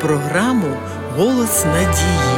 програму Голос надії.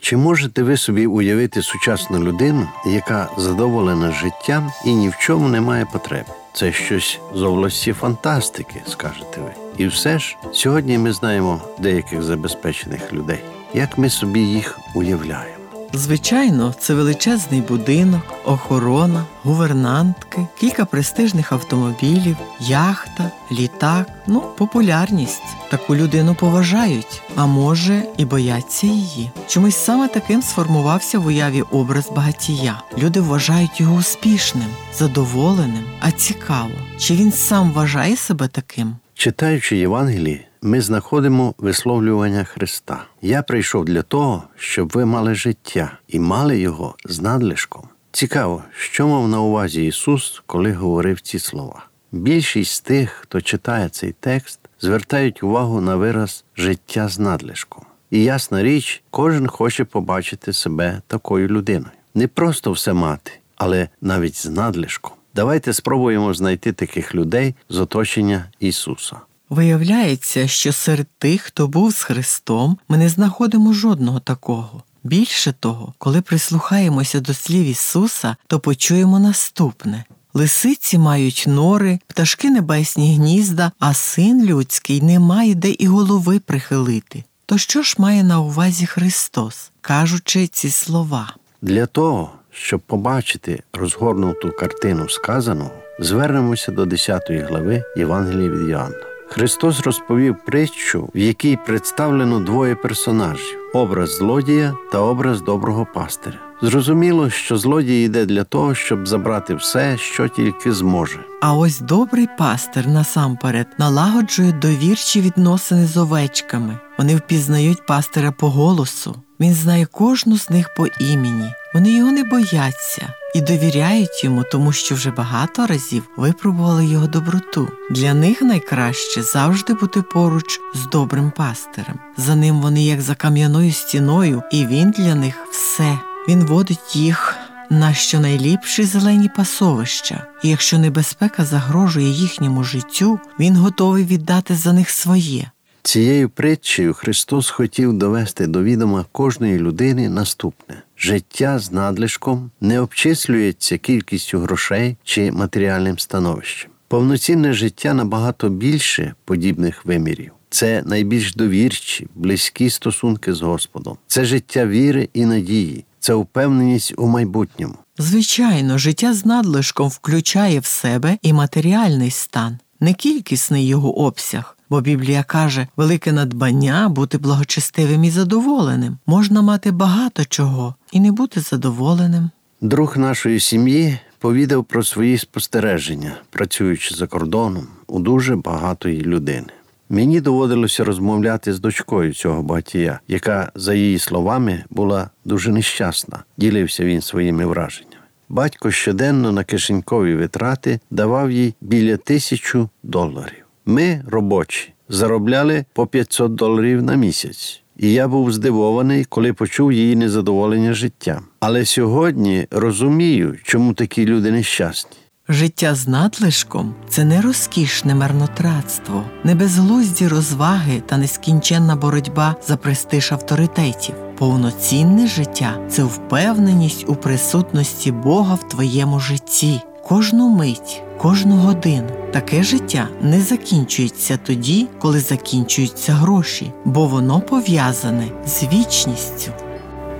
Чи можете ви собі уявити сучасну людину, яка задоволена життям і ні в чому не має потреби? Це щось з області фантастики, скажете ви. І все ж сьогодні ми знаємо деяких забезпечених людей, як ми собі їх уявляємо. Звичайно, це величезний будинок, охорона, гувернантки, кілька престижних автомобілів, яхта, літак, ну, популярність. Таку людину поважають, а може і бояться її. Чомусь саме таким сформувався в уяві образ багатія. Люди вважають його успішним, задоволеним, а цікаво, чи він сам вважає себе таким? Читаючи Євангелії, ми знаходимо висловлювання Христа. Я прийшов для того, щоб ви мали життя і мали його з надлишком. Цікаво, що мав на увазі Ісус, коли говорив ці слова. Більшість з тих, хто читає цей текст, звертають увагу на вираз життя з надлишком. І ясна річ, кожен хоче побачити себе такою людиною. Не просто все мати, але навіть з надлишком. Давайте спробуємо знайти таких людей з оточення Ісуса. Виявляється, що серед тих, хто був з Христом, ми не знаходимо жодного такого. Більше того, коли прислухаємося до слів Ісуса, то почуємо наступне. Лисиці мають нори, пташки небесні гнізда, а син людський не має де і голови прихилити. То що ж має на увазі Христос, кажучи ці слова? Для того, щоб побачити розгорнуту картину сказаного, звернемося до 10 глави Євангелія від Іоанна. Христос розповів притчу, в якій представлено двоє персонажів образ злодія та образ доброго пастиря. Зрозуміло, що злодій йде для того, щоб забрати все, що тільки зможе. А ось добрий пастир насамперед налагоджує довірчі відносини з овечками. Вони впізнають пастиря по голосу. Він знає кожну з них по імені. Вони його не бояться і довіряють йому, тому що вже багато разів випробували його доброту. Для них найкраще завжди бути поруч з добрим пастирем. За ним вони як за кам'яною стіною, і він для них все. Він водить їх на щонайліпші зелені пасовища, і якщо небезпека загрожує їхньому життю, він готовий віддати за них своє. Цією притчею Христос хотів довести до відома кожної людини наступне: життя з надлишком не обчислюється кількістю грошей чи матеріальним становищем. Повноцінне життя набагато більше подібних вимірів. Це найбільш довірчі, близькі стосунки з Господом, це життя віри і надії, це впевненість у майбутньому. Звичайно, життя з надлишком включає в себе і матеріальний стан, не кількісний його обсяг. Бо Біблія каже, велике надбання бути благочестивим і задоволеним. Можна мати багато чого і не бути задоволеним. Друг нашої сім'ї повідав про свої спостереження, працюючи за кордоном у дуже багатої людини. Мені доводилося розмовляти з дочкою цього багатія, яка, за її словами, була дуже нещасна. Ділився він своїми враженнями. Батько щоденно на кишенькові витрати давав їй біля тисячу доларів. Ми, робочі, заробляли по 500 доларів на місяць. І я був здивований, коли почув її незадоволення життям. Але сьогодні розумію, чому такі люди нещасні. Життя з надлишком це не розкішне марнотратство, не безглузді розваги та нескінченна боротьба за престиж авторитетів. Повноцінне життя це впевненість у присутності Бога в твоєму житті, кожну мить, кожну годину. Таке життя не закінчується тоді, коли закінчуються гроші, бо воно пов'язане з вічністю.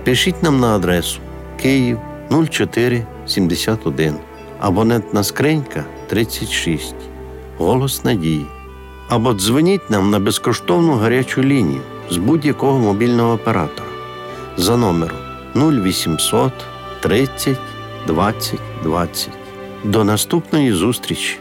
Пишіть нам на адресу Київ 0471, абонентна скринька 36, Голос Надії. Або дзвоніть нам на безкоштовну гарячу лінію з будь-якого мобільного оператора за номером 0800 30 20 20. До наступної зустрічі!